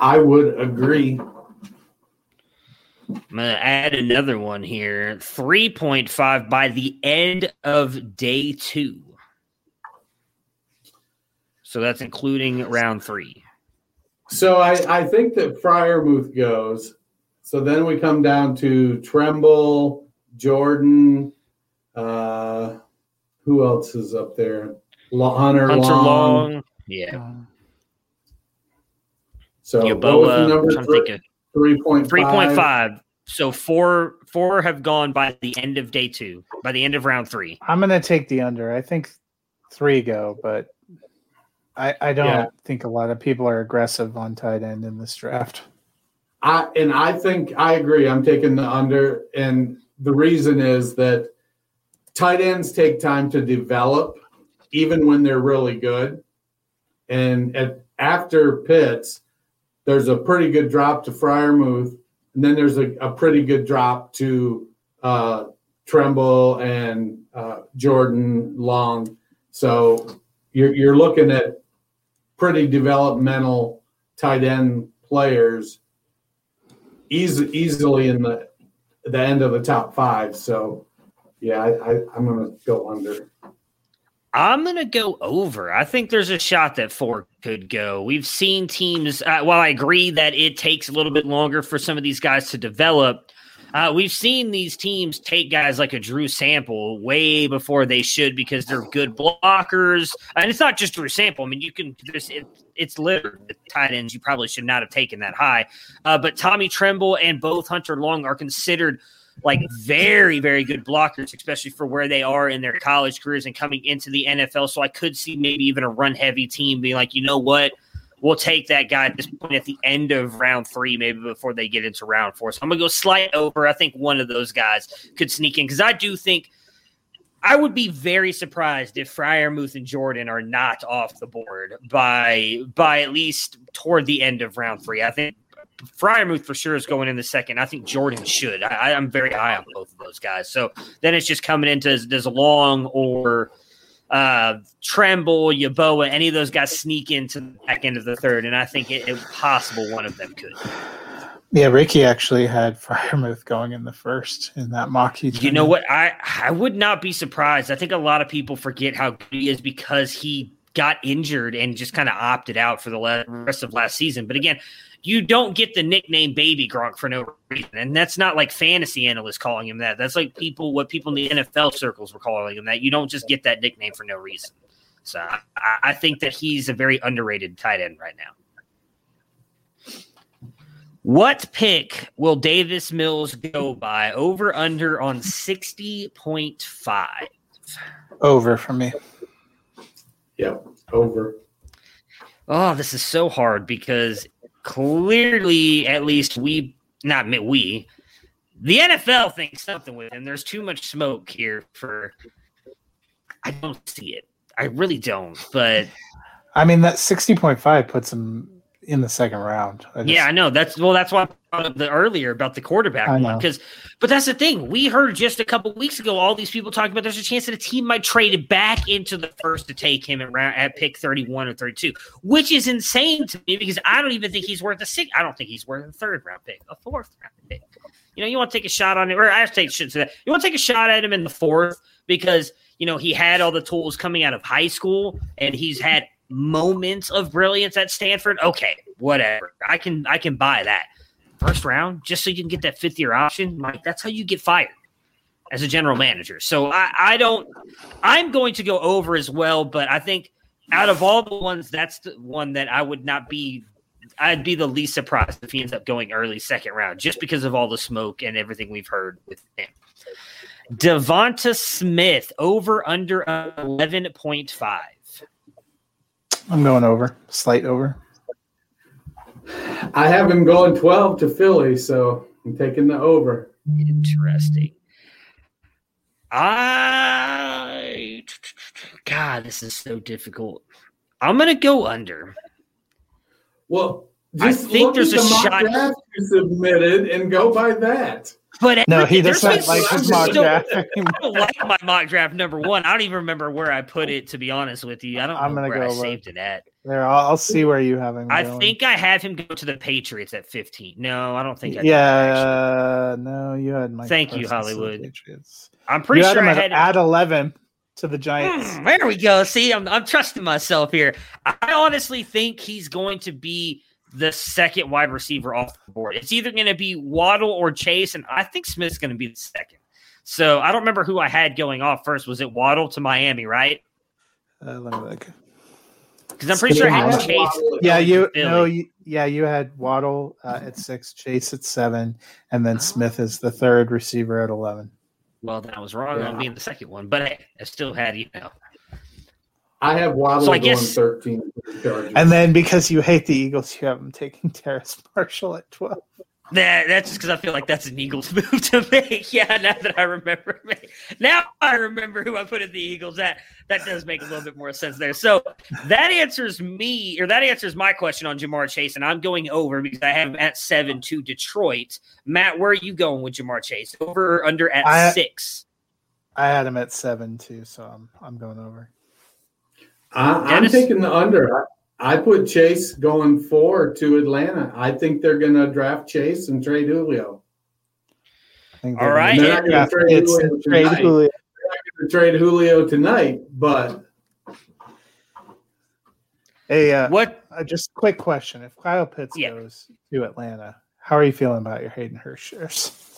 I would agree. I'm going to add another one here 3.5 by the end of day two. So that's including round three. So I, I think that Freiermuth goes. So then we come down to Tremble, Jordan. Uh, who else is up there? Lo- Hunter, Hunter Long. Long. Yeah. So what was the Yeboah. number? I'm trying to think of Three point Three point five. So four four have gone by the end of day two, by the end of round three. I'm going to take the under. I think three go, but I, I don't Yeah. think a lot of people are aggressive on tight end in this draft. I and I think I agree. I'm taking the under, and the reason is that tight ends take time to develop, even when they're really good. And at, after Pitts, there's a pretty good drop to Freiermuth, and then there's a, a pretty good drop to uh, Tremble and uh, Jordan Long. So you're you're looking at pretty developmental tight end players easy, easily in the the end of the top five. So yeah, I, I, I'm gonna go under. I'm going to go over. I think there's a shot that four could go. We've seen teams, uh, while I agree that it takes a little bit longer for some of these guys to develop, uh, we've seen these teams take guys like a Drew Sample way before they should because they're good blockers. And it's not just Drew Sample. I mean, you can, just, it, it's littered with tight ends. You probably should not have taken that high. Uh, but Tommy Tremble and both Hunter Long are considered like very, very good blockers, especially for where they are in their college careers and coming into the NFL. So I could see maybe even a run heavy team being like, you know what? We'll take that guy at this point at the end of round three, maybe before they get into round four. So I'm going to go slight over. I think one of those guys could sneak in because I do think I would be very surprised if Freiermuth and Jordan are not off the board by by at least toward the end of round three. I think Freiermuth for sure is going in the second. I think Jordan should. I, I'm very high on both of those guys. So then it's just coming into does Long or uh, Tremble, Yeboah, any of those guys sneak into the back end of the third, and I think it, it's possible one of them could. Yeah, Ricky actually had [LAUGHS] Freiermuth going in the first in that mock. He You know what? I I would not be surprised. I think a lot of people forget how good he is because he got injured and just kind of opted out for the rest of last season. But again, you don't get the nickname Baby Gronk for no reason, and that's not like fantasy analysts calling him that. That's like people what people in the NFL circles were calling him that. You don't just get that nickname for no reason. So I, I think that he's a very underrated tight end right now. What pick will Davis Mills go by? Over under on 60.5. over for me. Yep, over. Oh, this is so hard because clearly, at least we, not me, we, the NFL thinks something with him. There's too much smoke here for. I don't see it. I really don't. But I mean, that sixty point five puts him in the second round. I just, yeah, I know. That's well. That's why the earlier about the quarterback one because, but that's the thing. We heard just a couple weeks ago all these people talking about. There's a chance that a team might trade it back into the first to take him at round at pick 31 or 32, which is insane to me because I don't even think he's worth a six. I don't think he's worth a third round pick, a fourth round pick. You know, you want to take a shot on it, or I take shit to that. You want to take a shot at him in the fourth because you know he had all the tools coming out of high school and he's had moments of brilliance at Stanford. Okay, whatever. I can I can buy that first round just so you can get that fifth year option. Like that's how you get fired as a general manager. So I, I don't. I'm going to go over as well, but I think out of all the ones, that's the one that I would not be. I'd be the least surprised if he ends up going early second round, just because of all the smoke and everything we've heard with him. Devonta Smith over under eleven point five. I'm going over, slight over. I have him going 12 to Philly, so I'm taking the over. Interesting. I God, this is so difficult. I'm gonna go under. Well, I think there's a the shot you submitted and go by that. But no, he doesn't like his mock draft. [LAUGHS] I don't like my mock draft number one. I don't even remember where I put it. To be honest with you, I don't. I'm gonna go I saved it at. There, I'll, I'll, see where you have him. I going. think I have him go to the Patriots at 15. No, I don't think. I yeah, no, you had Mike. Thank you, Hollywood. Patriots. I'm pretty you sure I had at 11 to the Giants. Mm, there we go. See, I'm I'm trusting myself here. I honestly think he's going to be the second wide receiver off the board. It's either going to be Waddle or Chase, and I think Smith's going to be the second. So I don't remember who I had going off first. Was it Waddle to Miami, right? Uh, let me look. Because I'm pretty sure I had Chase. Yeah, you no, you, yeah, you had Waddle uh, at six, Chase at seven, and then Smith is the third receiver at eleven. Well, then I was wrong yeah. on being the second one, but I, I still had you know I have Waddle so I guess, going 13. And then because you hate the Eagles, you have them taking [LAUGHS] Terrace Marshall at 12. That, that's just because I feel like that's an Eagles [LAUGHS] move to make. [LAUGHS] Yeah, now that I remember, now I remember who I put in the Eagles. That that does make a little bit more sense there. So that answers me, or that answers my question on Ja'Marr Chase, and I'm going over because I have him at seven to Detroit. Matt, where are you going with Ja'Marr Chase? Over or under at I, six? I had him at seven too, so I'm I'm going over. I, am taking the under. I, I, put Chase going four to Atlanta. I think they're going to draft Chase and trade Julio. All right. They're not going to trade, Julio, trade Julio. trade Julio tonight, but. Hey, uh, what? Uh, just quick question: If Kyle Pitts yeah. goes to Atlanta, how are you feeling about your Hayden Hurst shares?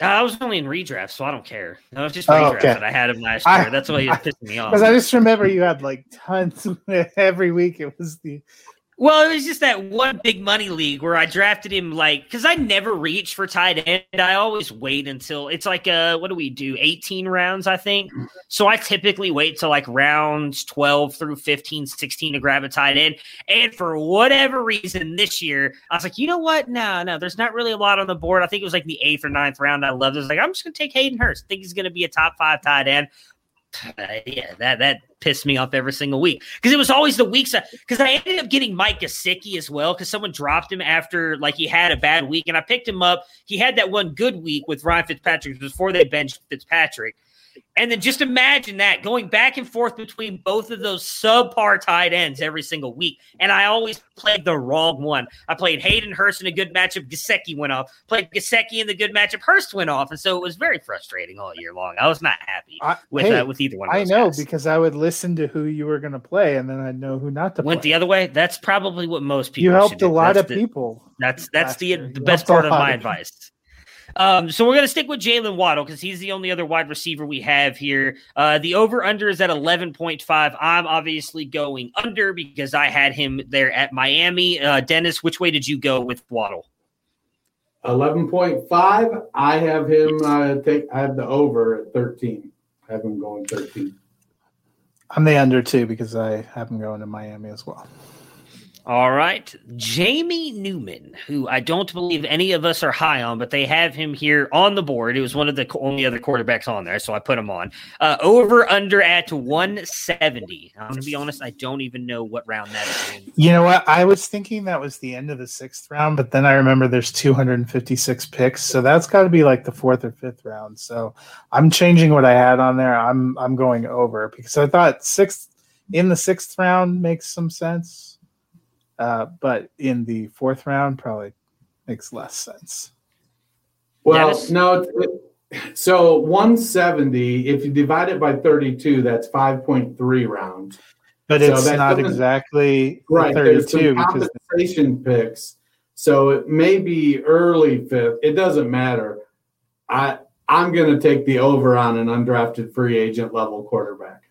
Uh, I was only in redraft, so I don't care. No, was just redraft oh, okay. that I had him last year. I, That's why he was pissing me [LAUGHS] off. Because I just remember you had like tons [LAUGHS] every week. It was the well, it was just that one big money league where I drafted him like because I never reach for tight end. I always wait until it's like uh what do we do? 18 rounds, I think. So I typically wait till like rounds 12 through 15, 16 to grab a tight end. And for whatever reason this year, I was like, you know what? No, no, there's not really a lot on the board. I think it was like the eighth or ninth round. I loved it. I was like, I'm just gonna take Hayden Hurst. Think he's gonna be a top five tight end. Yeah, that that pissed me off every single week because it was always the weeks because I ended up getting Mike Gesicki as well because someone dropped him after like he had a bad week and I picked him up. He had that one good week with Ryan Fitzpatrick before they benched Fitzpatrick. And then just imagine that going back and forth between both of those subpar tight ends every single week. And I always played the wrong one. I played Hayden Hurst in a good matchup. Gesicki went off. Played Gesicki in the good matchup. Hurst went off. And so it was very frustrating all year long. I was not happy I, with hey, uh, with either one I know guys. because I would listen to who you were going to play and then I'd know who not to Went play. the other way. That's probably what most people You helped a lot that's of the, people. That's that's the, the best part of my advice. Um, so we're going to stick with Jaylen Waddle because he's the only other wide receiver we have here. Uh, the over under is at 11.5. I'm obviously going under because I had him there at Miami. Uh, Dennis, which way did you go with Waddle? 11.5. I have him uh, take, I have the over at 13. I have him going 13. I'm the under too because I have him going to Miami as well. All right. Jamie Newman, who I don't believe any of us are high on, but they have him here on the board. It was one of the only other quarterbacks on there, so I put him on. Uh, over under at 170. I'm going to be honest, I don't even know what round that is in. You know what? I was thinking that was the end of the sixth round, but then I remember there's 256 picks, so that's got to be like the fourth or fifth round. So I'm changing what I had on there. I'm I'm going over because I thought sixth in the sixth round makes some sense uh, but in the fourth round, probably makes less sense. Well, yes. no. So 170, if you divide it by 32, that's 5.3 rounds. But so it's not exactly right. 32 because compensation picks. So it may be early fifth. It doesn't matter. I I'm going to take the over on an undrafted free agent level quarterback.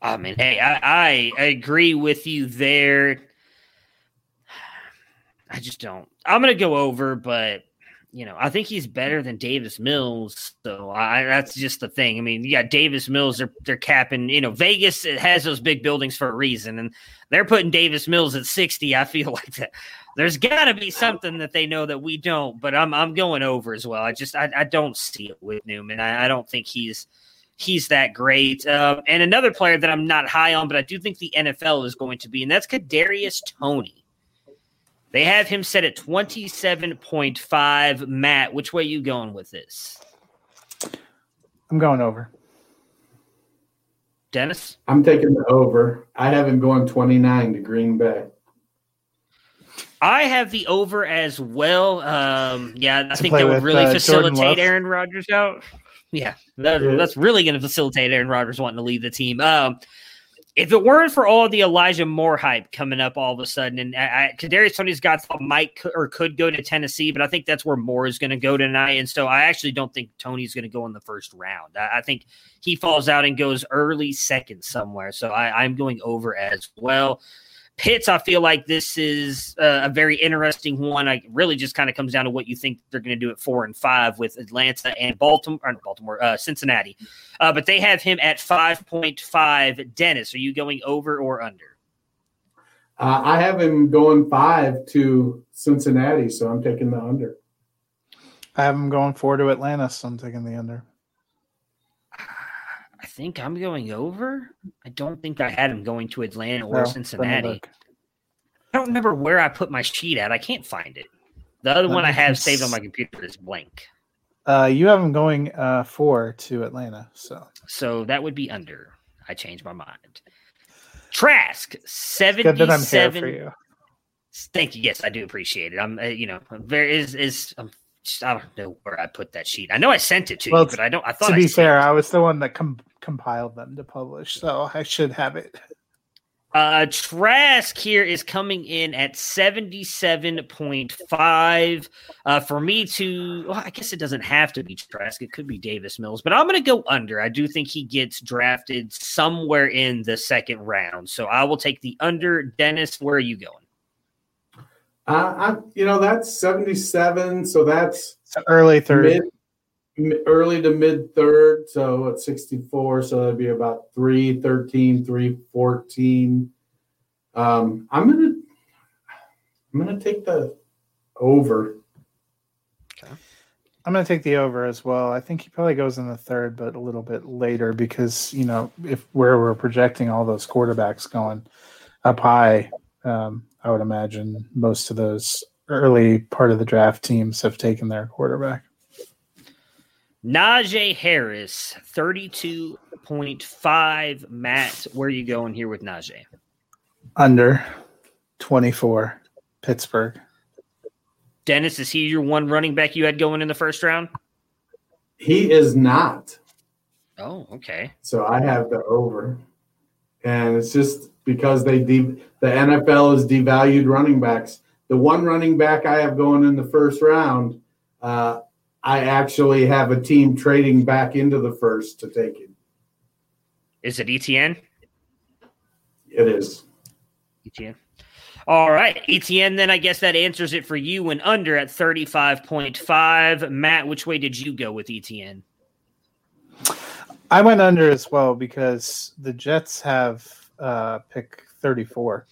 I mean, hey, I, I agree with you there. I just don't. I'm gonna go over, but you know, I think he's better than Davis Mills. So I, that's just the thing. I mean, yeah, Davis Mills, they're they're capping. You know, Vegas has those big buildings for a reason, and they're putting Davis Mills at 60. I feel [LAUGHS] like that. There's got to be something that they know that we don't. But I'm I'm going over as well. I just I, I don't see it with Newman. I, I don't think he's he's that great. Um, and another player that I'm not high on, but I do think the NFL is going to be, and that's Kadarius Toney. They have him set at 27.5. Matt, which way you going with this? I'm going over. Dennis? I'm taking the over. I have him going 29 to Green Bay. I have the over as well. Um, yeah, I think that would with, really uh, facilitate Aaron Rodgers out. Yeah, that, yeah. that's really going to facilitate Aaron Rodgers wanting to leave the team. Um, if it weren't for all the Elijah Moore hype coming up all of a sudden, and I, Kadarius Toney's got might or could go to Tennessee, but I think that's where Moore is going to go tonight, and so I actually don't think Toney's going to go in the first round. I, I, think he falls out and goes early second somewhere. So I, I'm going over as well. Pitts, I feel like this is uh, a very interesting one. I really just kind of comes down to what you think they're going to do at four and five with Atlanta and Baltimore, or Baltimore, uh, Cincinnati. Uh, but they have him at five point five. Dennis, are you going over or under? Uh, I have him going five to Cincinnati, so I'm taking the under. I have him going four to Atlanta, so I'm taking the under. I think I'm going over. I don't think I had him going to Atlanta or no, Cincinnati. I don't remember where I put my sheet at. I can't find it. The other one I have saved on my computer is blank. Uh, you have him going uh, four to Atlanta, so so that would be under. I changed my mind. Trask seventy-seven. for you. Thank you. Yes, I do appreciate it. I'm, uh, you know, there is is I'm I don't know where I put that sheet. I know I sent it to well, you, but I don't. I thought to be I fair, I was the one that com- compiled them to publish, so I should have it. Uh, Trask here is coming in at 77.5. Uh, for me to, well, I guess it doesn't have to be Trask. It could be Davis Mills, but I'm going to go under. I do think he gets drafted somewhere in the second round. So I will take the under. Dennis, where are you going? Uh, I, you know, that's 77. So that's early third. Mid, early to mid third. So at 64. So that'd be about 313, 314. Um, I'm going to, I'm going to take the over. Okay. I'm going to take the over as well. I think he probably goes in the third, but a little bit later because, you know, if where we're projecting all those quarterbacks going up high, um, I would imagine most of those early part of the draft teams have taken their quarterback. Najee Harris, 32.5. Matt, where are you going here with Najee? Under 24, Pittsburgh. Dennis, is he your one running back you had going in the first round? He is not. Oh, okay. So I have the over. And it's just because they de- the NFL has devalued running backs. The one running back I have going in the first round, uh, I actually have a team trading back into the first to take him. Is it ETN? It is. ETN. All right, ETN. Then I guess that answers it for you. And under at thirty-five point five. Matt, which way did you go with ETN? I went under as well because the Jets have uh, pick 34.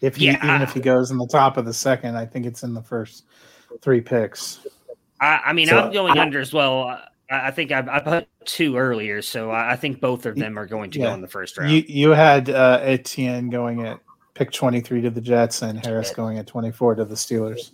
If he, Yeah, even if he goes in the top of the second, I think it's in the first three picks. I, I mean, So, I'm going I- under as well. I, I think I, I put two earlier, so I, I think both of them are going to Yeah. go in the first round. You you had uh, Etienne going at pick 23 to the Jets and Harris going at 24 to the Steelers.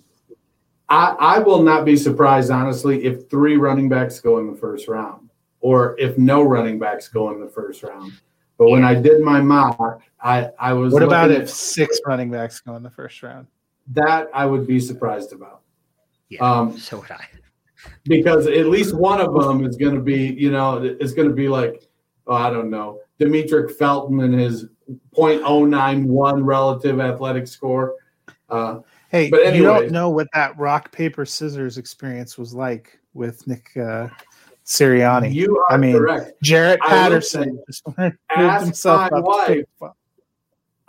I, I will not be surprised, honestly, if three running backs go in the first round or if no running backs go in the first round. But when I did my mock, I, I was What about if at six running backs go in the first round? that I would be surprised about. Yeah, Um, so would I. [LAUGHS] because at least one of them is going to be, you know, it's going to be like, oh, I don't know, Demetric Felton and his .091 relative athletic score. Uh, Hey, But you don't know what that rock paper scissors experience was like with Nick uh, Sirianni. you are I mean, correct. Jarrett I will Patterson just ask himself my up. wife.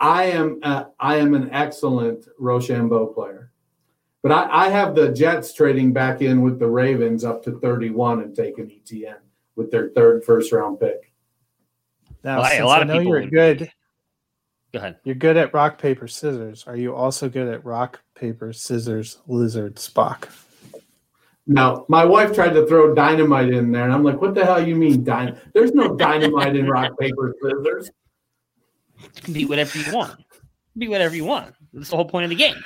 I am uh, I am an excellent Rochambeau player, but I, I have the Jets trading back in with the Ravens up to 31 and taking ETN with their third first round pick. Now, Well, hey, a since lot I of know people you're would- good. Go ahead. You're good at rock paper scissors. Are you also good at rock paper scissors lizard Spock? Now, my wife tried to throw dynamite in there, and I'm like, "What the hell you mean dynamite? There's no dynamite in rock paper scissors." Be whatever you want. Be whatever you want. That's the whole point of the game.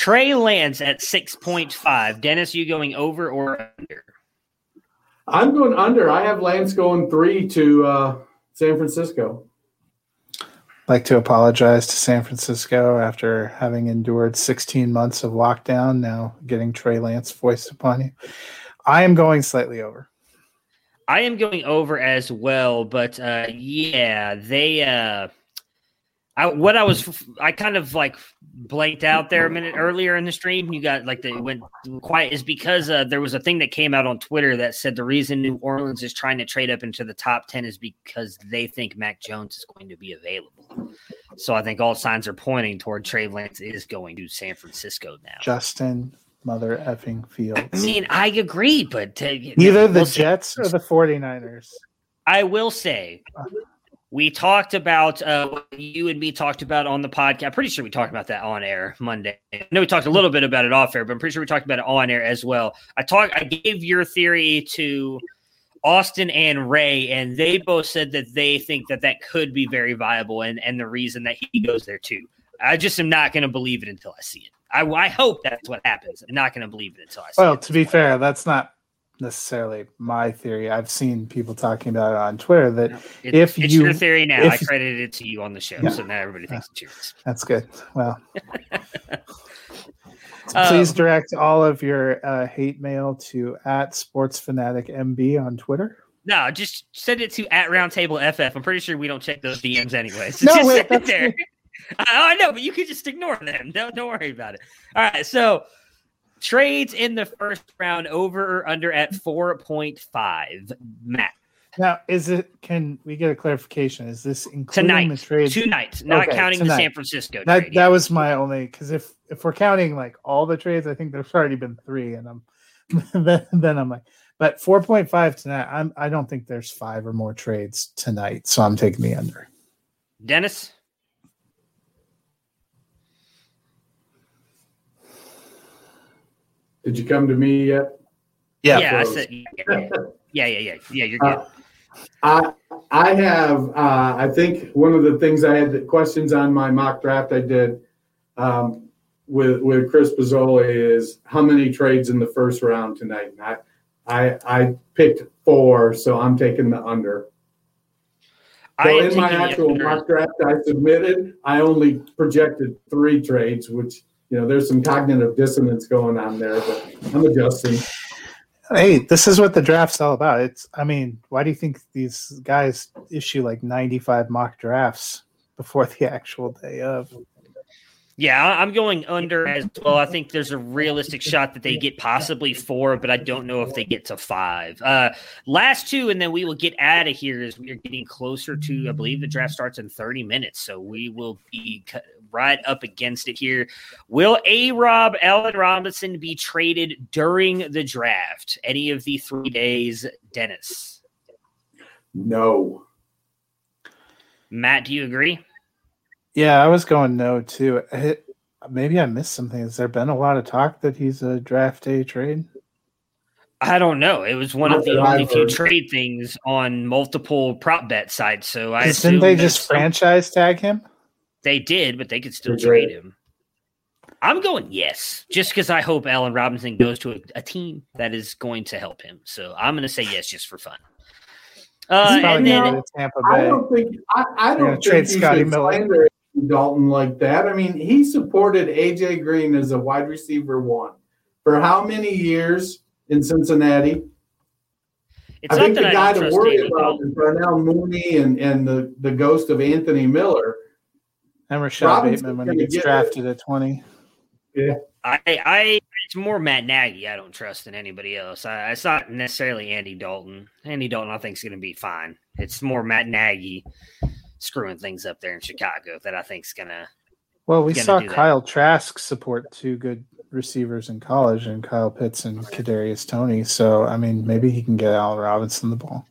Trey Lance at 6.5. Dennis, you going over or under? I'm going under. I have Lance going three to uh, San Francisco. like to apologize to San Francisco after having endured 16 months of lockdown, now getting Trey Lance foisted upon you. I am going slightly over. I am going over as well, but uh, yeah, they. Uh, I, what I was, I kind of like blanked out there a minute earlier in the stream. You got like the went quiet is because uh, there was a thing that came out on Twitter that said the reason New Orleans is trying to trade up into the top ten is because they think Mac Jones is going to be available. So I think all signs are pointing toward Trey Lance is going to San Francisco now. Justin Mother effing Fields. I mean, I agree, but uh, Either the we'll see. Jets or the 49ers. I will say, we talked about uh, what you and me talked about on the podcast. I'm pretty sure we talked about that on air Monday. I know we talked a little bit about it off air, but I'm pretty sure we talked about it on air as well. I talked. I gave your theory to Austin and Ray, and they both said that they think that that could be very viable, and and the reason that he goes there too. I just am not going to believe it until I see it. I, I hope that's what happens. I'm not going to believe it until I see Well, it. to be fair, that's not necessarily my theory. I've seen people talking about it on Twitter that It- if it's you- your theory now, if- I credited it to you on the show, Yeah. so now everybody thinks it's yours. [LAUGHS] that's good. Well, [LAUGHS] So Um, please direct all of your uh, hate mail to at Sports Fanatic MB on Twitter. No, just send it to at Roundtable FF. I'm pretty sure we don't check those DMs anyway. So [LAUGHS] No, just wait, send it there. I, I know, but you could just ignore them. Don't don't worry about it. All right, so trades in the first round over or under at four point five. Matt Now, is it? Can we get a clarification? Is this including tonight, the trades? two nights, not Okay, counting the. San Francisco That trade. that was my only because if if we're counting like all the trades, I think there's already been three, and I'm [LAUGHS] then, then I'm like, but four point five tonight. I'm I don't think there's five or more trades tonight, so I'm taking the under. Dennis. Did you come to me yet? Yeah, I said yeah, yeah, yeah, yeah, yeah. yeah you're good. Uh, I I have uh, I think one of the things I had the questions on my mock draft I did um, with with Chris Pizzoli is how many trades in the first round tonight. And I I I picked four, so I'm taking the under. I So in my actual under. mock draft I submitted, I only projected three trades, which you know there's some cognitive dissonance going on there, but I'm adjusting. Hey, this is what the draft's all about. It's I mean, why do you think these guys issue like 95 mock drafts before the actual day of? Yeah, I- I'm going under as well. I think there's a realistic shot that they get possibly four, but I don't know if they get to five. Uh, last two, and then we will get out of here as we are getting closer to, I believe the draft starts in 30 minutes. So we will be cu- right up against it here. Will A Rob Allen Robinson be traded during the draft? Any of the three days, Dennis? No. Matt, do you agree? Yeah, I was going no too. I, maybe I missed something. Has there been a lot of talk that he's a draft day trade? I don't know. It was one Not of the only I've few heard. trade things on multiple prop bet sites. So I assume Didn't they that just some- franchise tag him? They did, but they could still They trade did. him. I'm going yes, just because I hope Allen Robinson goes to a, a team that is going to help him. So I'm going to say yes, just for fun. Uh, probably and going then to Tampa I don't think I, I don't trade think you Scotty Miller. Dalton like that. I mean, he supported AJ Green as a wide receiver one for how many years in Cincinnati? it's I think that the I guy to worry Andy about Dalton. is Darnell Mooney and, and the, the ghost of Anthony Miller. And Rashod Robinson's Bateman when gonna he gets get drafted at 20. Yeah. I, I, it's more Matt Nagy. I don't trust than anybody else. I, it's not necessarily Andy Dalton. Andy Dalton, I think, is going to be fine. It's more Matt Nagy screwing things up there in Chicago that I think is going to. Well, we saw do that. Kyle Trask support two good receivers in college, and Kyle Pitts and Kadarius Toney. So, I mean, maybe he can get Allen Robinson the ball.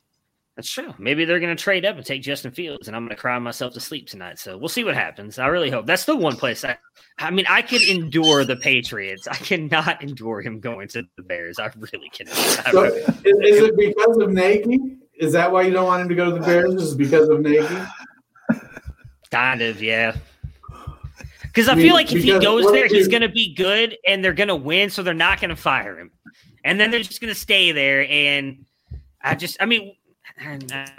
That's true. Maybe they're going to trade up and take Justin Fields, and I'm going to cry myself to sleep tonight. So we'll see what happens. I really hope that's the one place. I, I mean, I could endure the Patriots. I cannot endure him going to the Bears. I really cannot. I So really- is, is it because of Nagy? Is that why you don't want him to go to the Bears? Is it because of Nagy? kind of, yeah. Because I I mean, feel like if he goes there, he's going to be good, and they're going to win, so they're not going to fire him, and then they're just going to stay there. And I just, I mean, I don't.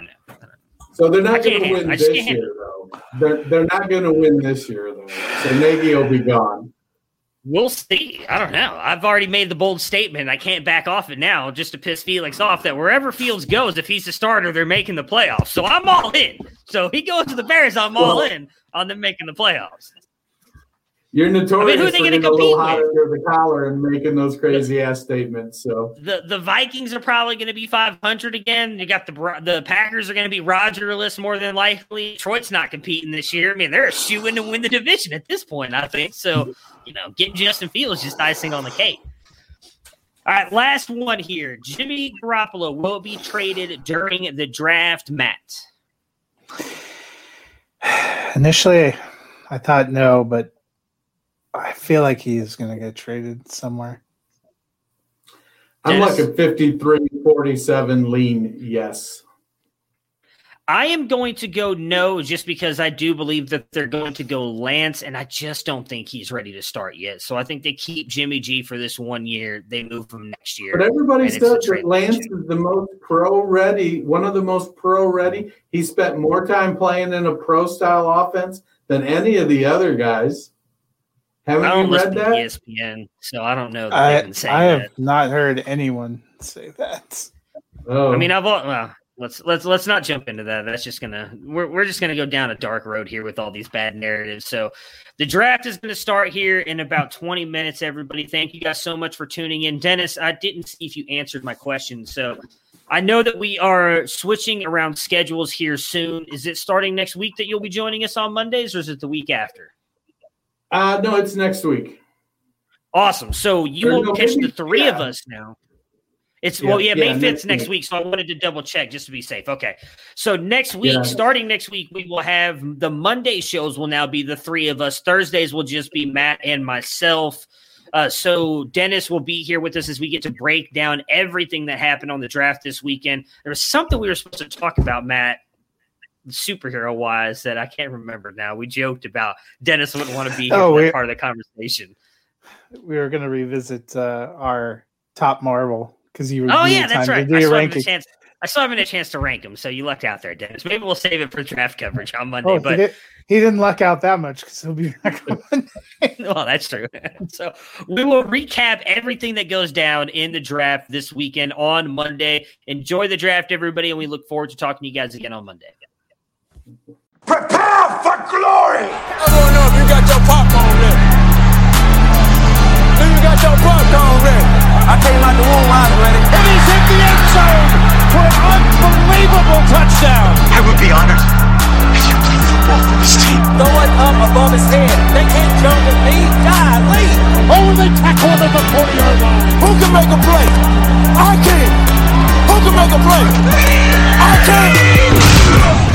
So they're not going to win this year, though. They're, they're not going to win this year, though. So Nagy will be gone. We'll see. I don't know. I've already made the bold statement. I can't back off it now just to piss Felix off that wherever Fields goes, if he's the starter, they're making the playoffs. So I'm all in. So he goes to the Bears, I'm all Well- in on them making the playoffs. You're notorious who are they for gonna getting a little compete hot with? under the collar and making those crazy ass statements. So The the Vikings are probably going to be 500 again. You got the the Packers are going to be Rogerless more than likely. Detroit's not competing this year. I mean, they're shooing to win the division at this point, I think. So, you know, getting Justin Fields just icing on the cake. All right, last one here. Jimmy Garoppolo will be traded during the draft, Matt. [SIGHS] Initially, I thought no, but I feel like he's going to get traded somewhere. I'm Dennis? like a 53 47 lean yes. I am going to go no just because I do believe that they're going to go Lance, and I just don't think he's ready to start yet. So I think they keep Jimmy G for this one year. They move him next year. But everybody And says that. Lance is the most pro ready, one of the most pro ready. He spent more time playing in a pro style offense than any of the other guys. Haven't I don't you read that? ESPN, so I don't know that they've I, been saying I have that. not heard anyone say that. Oh, I mean, I've al- well, let's let's let's not jump into that. That's just gonna we're we're just gonna go down a dark road here with all these bad narratives. So the draft is gonna start here in about 20 minutes. Everybody, thank you guys so much for tuning in. Dennis, I didn't see if you answered my question, so I know that we are switching around schedules here soon. Is it starting next week that you'll be joining us on Mondays, or is it the week after? Uh, no, it's next week. Awesome. So you will no, catch the three of us now. It's Yeah, well, yeah, May 5th next next week. week. So I wanted to double check just to be safe. Okay. So next week, Yeah. starting next week, we will have the Monday shows will now be the three of us. Thursdays will just be Matt and myself. Uh, so Dennis will be here with us as we get to break down everything that happened on the draft this weekend. There was something we were supposed to talk about, Matt, superhero wise, that I can't remember now. We joked about Dennis wouldn't want to be [LAUGHS] Oh, we- part of the conversation. We were going to revisit uh, our top Marvel because you. Oh you yeah, that's right. I still, haven't a ranking. chance, I still haven't a chance to rank them, so you lucked out there, Dennis. Maybe we'll save it for draft coverage on Monday. Oh, he, but did, he didn't luck out that much because he'll be back on [LAUGHS] Monday. well, that's true. [LAUGHS] so we will recap everything that goes down in the draft this weekend on Monday. Enjoy the draft, everybody, and we look forward to talking to you guys again on Monday. Prepare for glory! I don't know if you got your popcorn ready. Do you got your popcorn ready? I came out the womb, I was ready. And he's hit the end zone for an unbelievable touchdown. I would be honored if you played football for this team. Throw it up above his head. They can't jump with me. Die, leave. Oh, they tackle him at the 40-yard line. Who can make a play? I can. Who can make a play? I can.